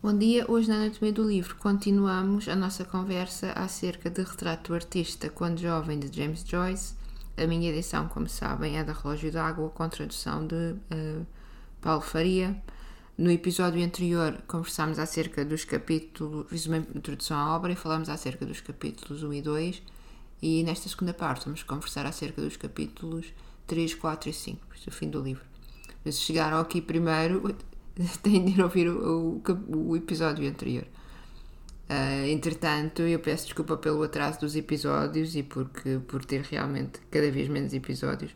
Bom dia, hoje na Anatomia do Livro continuamos a nossa conversa acerca de Retrato do Artista quando Jovem de James Joyce. A minha edição, como sabem, é da Relógio d'Água com tradução de uh, Paulo Faria. No episódio anterior conversámos acerca dos capítulos, fiz uma introdução à obra e falámos acerca dos capítulos 1 e 2 e nesta segunda parte vamos conversar acerca dos capítulos 3, 4 e 5, o fim do livro. Se chegaram aqui primeiro, têm de ir ouvir o, o, o episódio anterior. Uh, entretanto, eu peço desculpa pelo atraso dos episódios e porque, por ter realmente cada vez menos episódios.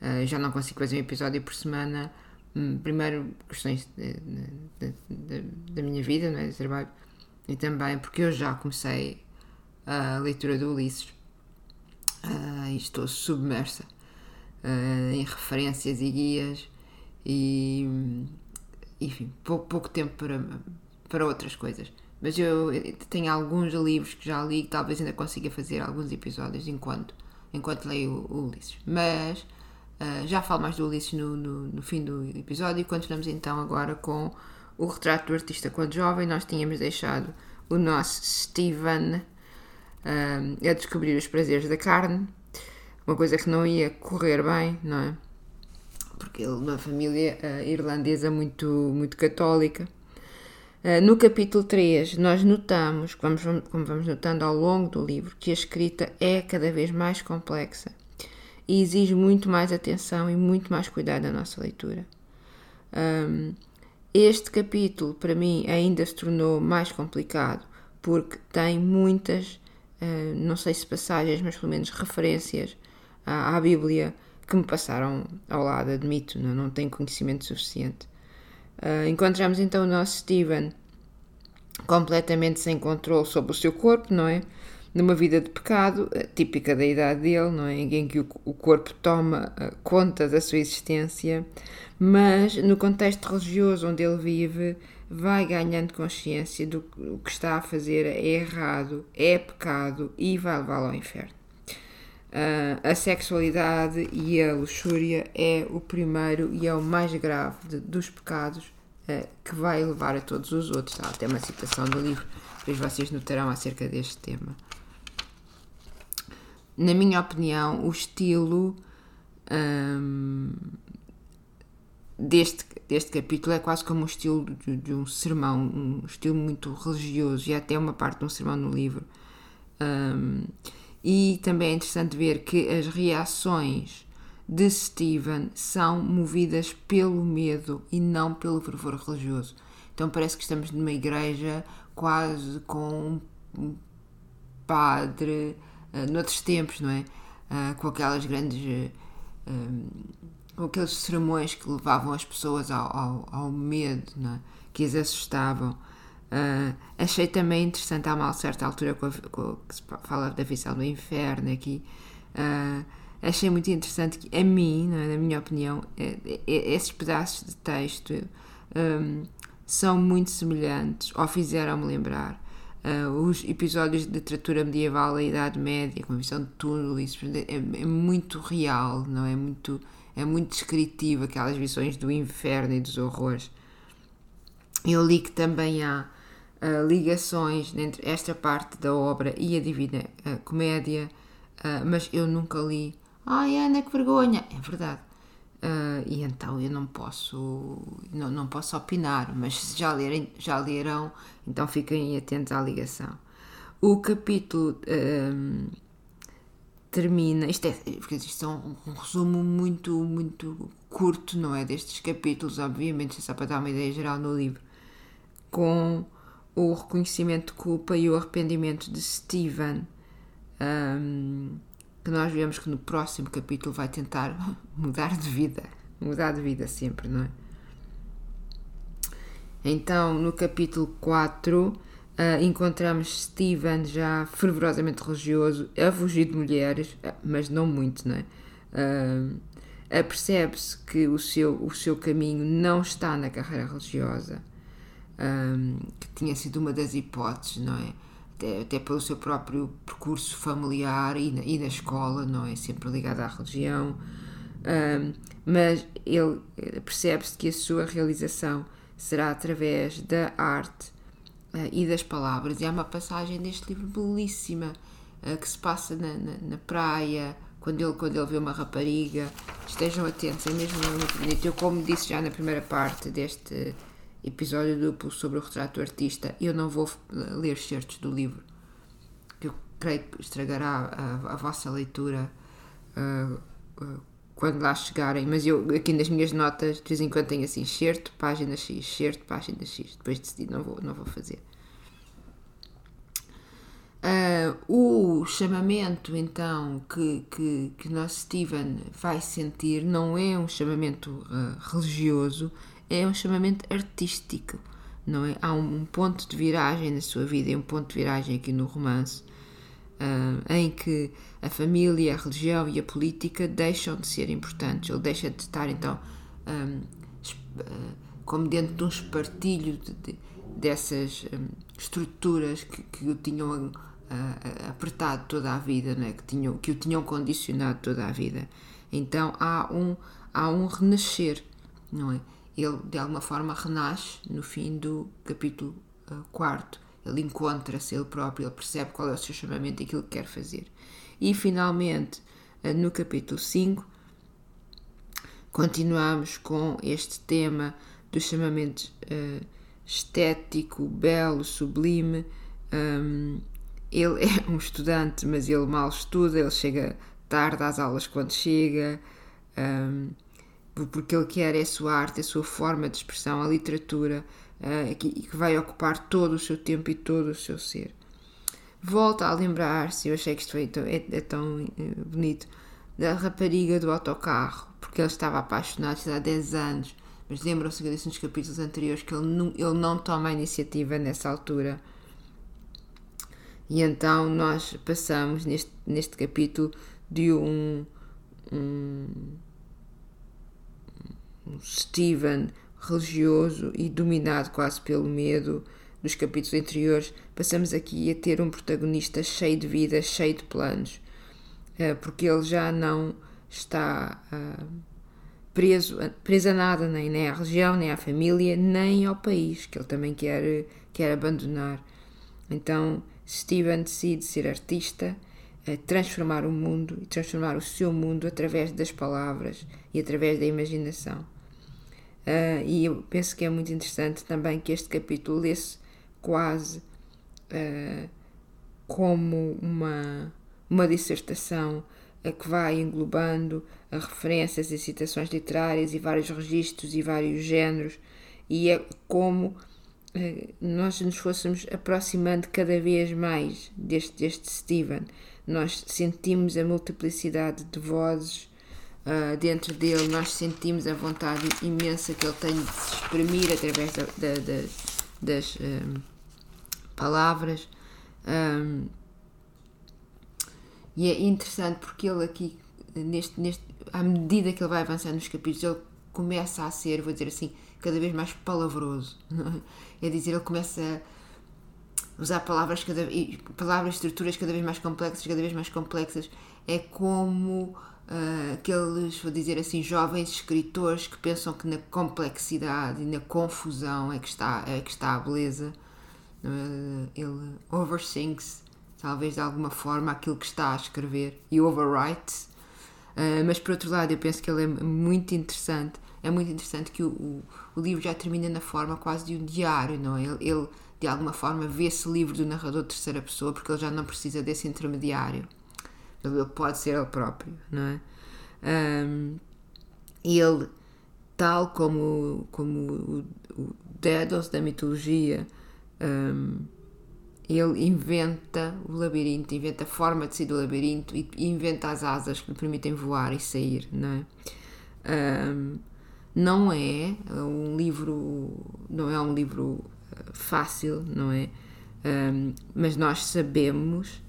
Uh, já não consigo fazer um episódio por semana. Um, primeiro, questões da minha vida, não é? de trabalho, e também porque eu já comecei a leitura do Ulisses uh, e estou submersa em referências e guias e enfim, pouco, pouco tempo para, para outras coisas. Mas eu tenho alguns livros que já li talvez ainda consiga fazer alguns episódios enquanto, enquanto leio o Ulisses. Mas uh, já falo mais do Ulisses no, no, no, fim do episódio e continuamos então agora com o retrato do artista quando jovem. Nós tínhamos deixado o nosso Steven uh, a descobrir os prazeres da carne, uma coisa que não ia correr bem, não é? Porque ele uma família uh, irlandesa muito, muito católica. Uh, no capítulo 3, nós notamos, como vamos, como vamos notando ao longo do livro, que a escrita é cada vez mais complexa e exige muito mais atenção e muito mais cuidado na nossa leitura. Um, este capítulo, para mim, ainda se tornou mais complicado porque tem muitas, uh, não sei se passagens, mas pelo menos referências à, à Bíblia que me passaram ao lado, admito, não, não tenho conhecimento suficiente. Uh, encontramos então o nosso Steven completamente sem controle sobre o seu corpo, não é? Numa vida de pecado, ah, típica da idade dele, não é? Em que o, corpo toma uh, conta da sua existência, mas no contexto religioso onde ele vive, vai ganhando consciência do que está a fazer é errado, é pecado e vai levá-lo ao inferno. Uh, a sexualidade e a luxúria é o primeiro e é o mais grave de, dos pecados uh, que vai levar a todos os outros. Há até uma citação do livro, depois vocês notarão acerca deste tema. Na minha opinião, o estilo deste, deste capítulo é quase como o estilo de, de, um sermão, um estilo muito religioso, e até uma parte de um sermão no livro. E também é interessante ver que as reações de Stephen são movidas pelo medo e não pelo fervor religioso. Então parece que estamos numa igreja quase com um padre, uh, noutros tempos, não é? Uh, com aquelas grandes. Uh, com aqueles sermões que levavam as pessoas ao, ao, ao medo, não é? que as assustavam. Uh, achei também interessante, há uma certa altura com, a, com, que se fala da visão do inferno aqui. Uh, achei muito interessante que, a mim, é, na minha opinião, é, é, esses pedaços de texto um, são muito semelhantes, ou fizeram-me lembrar, uh, os episódios de literatura medieval da Idade Média, com a visão de túnel, isso é, é, muito real, não é? Muito, é muito descritivo, aquelas visões do inferno e dos horrores. Eu li que também há uh, ligações entre esta parte da obra e a Divina uh, Comédia, uh, mas eu nunca li. Ai, Ana, que vergonha! É verdade. e então eu não posso, não, não posso opinar, mas se já, lerem, já leram, então fiquem atentos à ligação. O capítulo um, termina. Isto é, isto é um, um, resumo muito, muito curto, não é? Destes capítulos, obviamente, só para dar uma ideia geral no livro, com o reconhecimento de culpa e o arrependimento de Steven, um, que nós vemos que no próximo capítulo vai tentar mudar de vida, mudar de vida sempre, não é? Então, no capítulo 4, uh, encontramos Steven já fervorosamente religioso, a fugir de mulheres, ah, mas não muito, não é? Uh, Apercebe-se que o seu, o seu caminho não está na carreira religiosa um, que tinha sido uma das hipóteses, não é? Até, até pelo seu próprio percurso familiar e na, e na escola, não é? Sempre ligado à religião. Um, mas ele percebe-se que a sua realização será através da arte uh, e das palavras. E há uma passagem deste livro belíssima uh, que se passa na, na, na, praia, quando ele, quando ele vê uma rapariga. Estejam atentos, é mesmo muito bonito. Eu, como disse já na primeira parte deste episódio duplo sobre o retrato do artista, eu não vou ler certos do livro, que eu creio que estragará a, a vossa leitura. Uh, quando lá chegarem, mas eu aqui nas minhas notas de vez em quando tenho assim certo, página X, certo, página X. Depois decidi, não vou, não vou fazer. Uh, o chamamento então que, que, que nosso Steven vai sentir não é um chamamento uh, religioso, é um chamamento artístico. Não é? Há um, ponto de viragem na sua vida, e um ponto de viragem aqui no romance uh, em que a família, a religião e a política deixam de ser importantes. Ele deixa de estar, então, um, ah, como dentro de um espartilho de, de, dessas um, estruturas que, que o tinham uh, apertado toda a vida, né? que, tinham, que o tinham condicionado toda a vida. Então há um, há um renascer, não é? Ele, de alguma forma, renasce no fim do capítulo 4 ele encontra-se ele próprio, ele percebe qual é o seu chamamento e aquilo que quer fazer. E finalmente, eh, no capítulo 5, continuamos com este tema do chamamento uh, estético, belo, sublime. Um, ele é um estudante, mas ele mal estuda, ele chega tarde às aulas quando chega, um, porque ele quer é a sua arte, a sua forma de expressão, a literatura, uh, que, que vai ocupar todo o seu tempo e todo o seu ser. Volta a lembrar-se, eu achei que isto foi tão, é, é tão uh, bonito, da rapariga do autocarro, porque ele estava apaixonado há 10 anos, mas lembram-se que eu disse nos capítulos anteriores que ele não, ele não toma a iniciativa nessa altura. E então nós passamos neste, neste capítulo de um, um, um Steven religioso e dominado quase pelo medo dos capítulos anteriores, passamos aqui a ter um protagonista cheio de vida, cheio de planos, eh, porque ele já não está ah, preso, preso a nada, nem, nem à religião, nem à família, nem ao país, que ele também quer, quer abandonar. Então, Steven decide ser artista, transformar o mundo e transformar o seu mundo através das palavras e através da imaginação. Uh, e eu penso que é muito interessante também que este capítulo lê-se quase uh, como uma, uma dissertação uh, que vai englobando referências e citações literárias e vários registros e vários géneros, e é como nós nos fôssemos aproximando cada vez mais deste, deste Stephen. Nós sentimos a multiplicidade de vozes uh, dentro dele, nós sentimos a vontade imensa que ele tem de se exprimir através da, da, da, das um, palavras. Um, e é interessante porque ele aqui, neste, neste, à medida que ele vai avançando nos capítulos, ele começa a ser, vou dizer assim, cada vez mais palavroso. É dizer, ele começa a usar palavras, cada, palavras, estruturas cada vez mais complexas, cada vez mais complexas. É como uh, aqueles, vou dizer assim, jovens escritores que pensam que na complexidade e na confusão é que está, é que está a beleza. Uh, ele overthinks, talvez de alguma forma, aquilo que está a escrever e overwrites. Uh, mas por outro lado, eu penso que ele é muito interessante. É muito interessante que o, o, o livro já termina na forma quase de um diário, não é? Ele, ele de alguma forma, vê-se livre do narrador de terceira pessoa porque ele já não precisa desse intermediário. Ele pode ser ele próprio, não é? Um, ele, tal como, como o, o Daedalus da mitologia, um, ele inventa o labirinto, inventa a forma de sair do labirinto e inventa as asas que lhe permitem voar e sair, não é? Um, não é um livro, não é um livro eh, fácil, não é? Um, mas nós sabemos,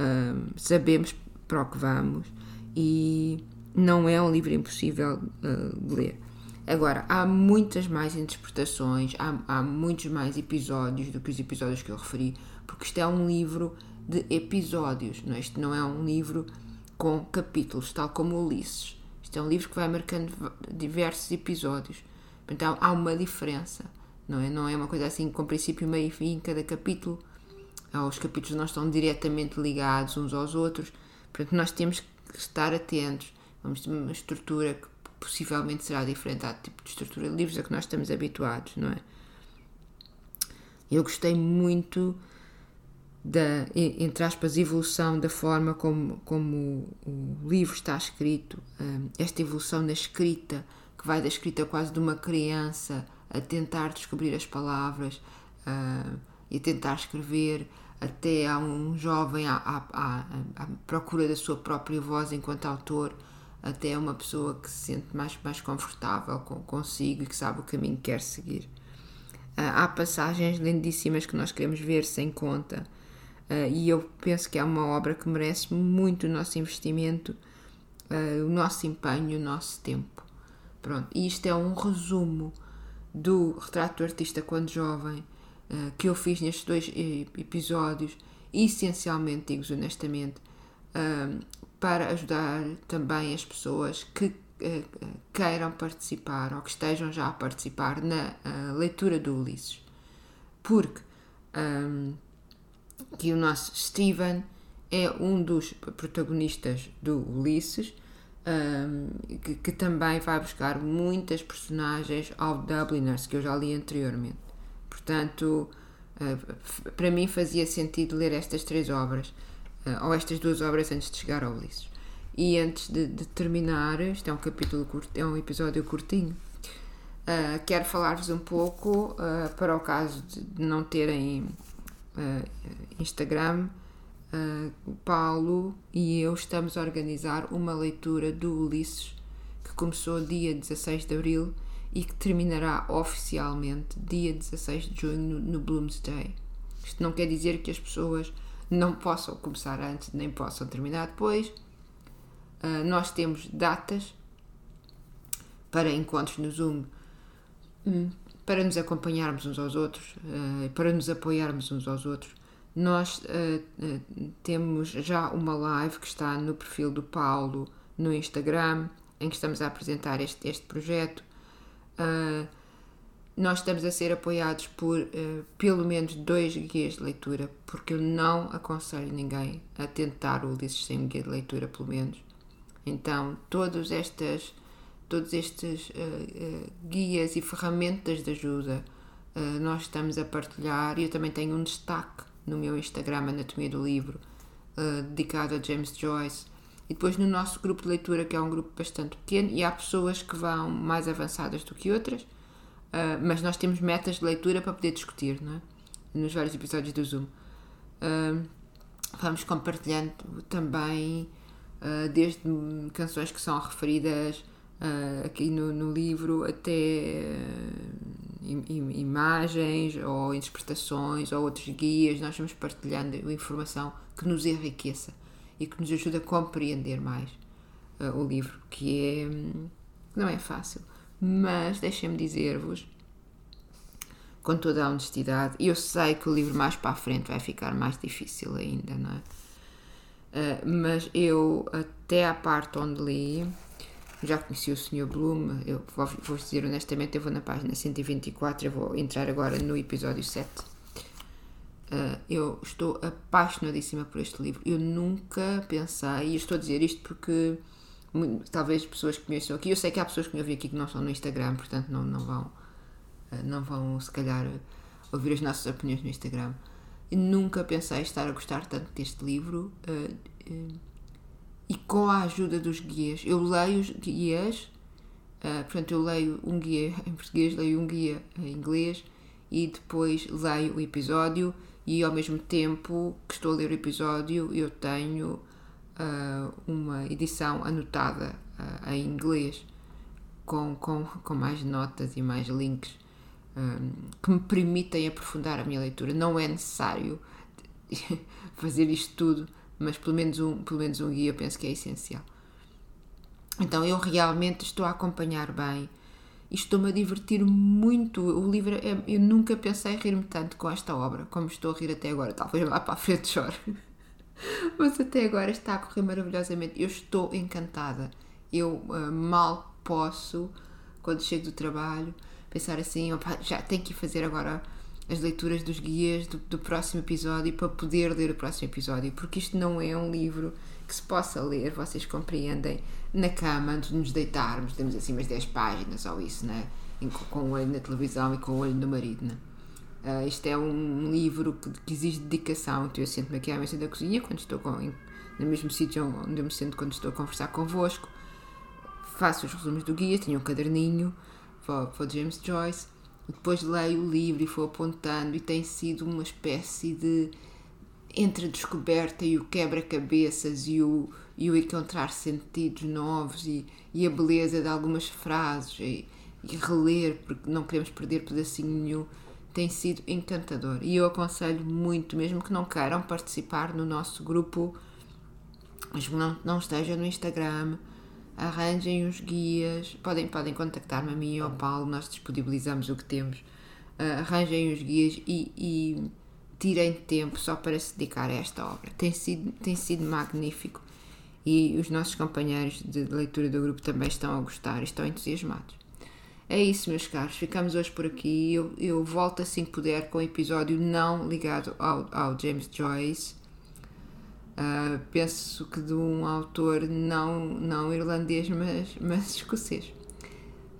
um, sabemos para o que vamos e não é um livro impossível uh, de ler. Agora, há muitas mais interpretações, há, há muitos mais episódios do que os episódios que eu referi, porque isto é um livro de episódios, não é? Isto não é um livro com capítulos, tal como Ulisses. Isto é um livro que vai marcando diversos episódios. Então há uma diferença. não é? Não é uma coisa assim com princípio, meio e fim em cada capítulo. Os capítulos não estão diretamente ligados uns aos outros, portanto, nós temos que estar atentos. Vamos ter uma estrutura que possivelmente será diferente ao tipo de estrutura de livros a que nós estamos habituados, não é? Eu gostei muito da, entre aspas, evolução da forma como, como o livro está escrito, hum, esta evolução na escrita, que vai da escrita quase de uma criança a tentar descobrir as palavras uh, e a tentar escrever, até a um jovem à, à, à, à, procura da sua própria voz enquanto autor, até uma pessoa que se sente mais, mais confortável com, consigo e que sabe o caminho que quer seguir. Uh, há passagens lindíssimas que nós queremos ver sem conta Uh, e eu penso que é uma obra que merece muito o nosso investimento, uh, o nosso empenho, o nosso tempo. Pronto, e isto é um resumo do retrato do artista quando jovem uh, que eu fiz nestes dois episódios, essencialmente, digo honestamente, para ajudar também as pessoas que queiram participar ou que estejam já a participar na leitura do Ulisses. Porque um, que o nosso Steven é um dos protagonistas do Ulisses, um, que, que, também vai buscar muitas personagens ao Dubliners, que eu já li anteriormente. Portanto, uh, para mim fazia sentido ler estas três obras, uh, ou estas duas obras antes de chegar ao Ulisses. E antes de, de terminar, isto é um capítulo curto, é um episódio curtinho, uh, quero falar-vos um pouco, para o caso de não terem uh, Instagram, uh, Paulo e eu estamos a organizar uma leitura do Ulisses que começou dia 16 de Abril e que terminará oficialmente dia 16 de junho no, no Bloomsday. Isto não quer dizer que as pessoas não possam começar antes nem possam terminar depois. Uh, nós temos datas para encontros no Zoom hum, para nos acompanharmos uns aos outros, uh, para nos apoiarmos uns aos outros. Nós uh, uh, temos já uma live que está no perfil do Paulo no Instagram, em que estamos a apresentar este, este projeto. nós estamos a ser apoiados por pelo menos dois guias de leitura, porque eu não aconselho ninguém a tentar o Ulisses sem guia de leitura, pelo menos. Então, todas estas todos estes uh, uh, guias e ferramentas de ajuda uh, nós estamos a partilhar. Eu também tenho um destaque no meu Instagram, Anatomia do Livro, dedicado a James Joyce. E depois no nosso grupo de leitura, que é um grupo bastante pequeno, e há pessoas que vão mais avançadas do que outras, mas nós temos metas de leitura para poder discutir, não é? Nos vários episódios do Zoom. vamos compartilhando também, desde canções que são referidas uh, aqui no, no, livro até uh, imagens ou interpretações ou outros guias, nós vamos partilhando informação que nos enriqueça e que nos ajude a compreender mais uh, o livro, que é não é fácil, mas deixem-me dizer-vos com toda a honestidade, eu sei que o livro mais para a frente vai ficar mais difícil ainda, não é? Uh, mas eu até à parte onde li já conheci o Sr. Bloom, eu vou, dizer honestamente, eu vou na página 124, eu vou entrar agora no episódio 7. Uh, ah, eu estou apaixonadíssima por este livro. Eu nunca pensei, e estou a dizer isto porque talvez pessoas que conheçam aqui, eu sei que há pessoas que me ouvem aqui que não estão no Instagram, portanto não, não vão, uh, não vão se calhar ouvir as nossas opiniões no Instagram. Eu nunca pensei estar a gostar tanto deste livro. Uh, e com a ajuda dos guias. Eu leio os guias, uh, portanto, eu leio um guia em português, leio um guia em inglês e depois leio o episódio. E ao mesmo tempo que estou a ler o episódio, eu tenho uh, uma edição anotada uh, em inglês com, com, com mais notas e mais links que me permitem aprofundar a minha leitura. Não é necessário fazer isto tudo mas pelo menos um, pelo menos um guia penso que é essencial. Então eu realmente estou a acompanhar bem e estou-me a divertir muito. O livro, é, eu nunca pensei rir-me tanto com esta obra como estou a rir até agora. Talvez lá para a frente chore. Mas até agora está a correr maravilhosamente. Eu estou encantada. Eu uh, mal posso, quando chego do trabalho, pensar assim, já tenho que fazer agora as leituras dos guias do, do, próximo episódio para poder ler o próximo episódio, porque isto não é um livro que se possa ler, vocês compreendem, na cama, antes de nos deitarmos, temos assim umas 10 páginas ou isso, né? com o olho na televisão e com o olho no marido. Né? Uh, isto é um livro que, que exige dedicação. Então, eu sento-me aqui à mesa da cozinha, quando estou com, em, no mesmo sítio onde eu me sento quando estou a conversar convosco, faço os resumos do guia, tenho um caderninho para, para James Joyce, depois leio o livro e vou apontando, e tem sido uma espécie de entre a descoberta e o quebra-cabeças e o, e o encontrar sentidos novos e, e a beleza de algumas frases e, e reler, porque não queremos perder pedacinho nenhum, tem sido encantador. E eu aconselho muito, mesmo que não queiram participar no nosso grupo, mas não, não estejam no Instagram, arranjem os guias, podem, podem contactar-me a mim ou ao Paulo, nós disponibilizamos o que temos. Uh, arranjem os guias e, e tirem tempo só para se dedicar a esta obra. Tem sido, tem sido magnífico e os nossos companheiros de leitura do grupo também estão a gostar estão entusiasmados. É isso, meus caros. Ficamos hoje por aqui. Eu, eu volto assim que puder com um episódio não ligado ao, ao James Joyce. Uh, penso que de um autor não, não irlandês, mas, mas escocês.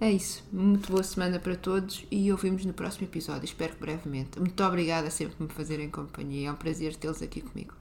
É isso. Muito boa semana para todos e ouvimos no próximo episódio. Espero que brevemente. Muito obrigada sempre por me fazerem companhia. É um prazer tê-los aqui comigo.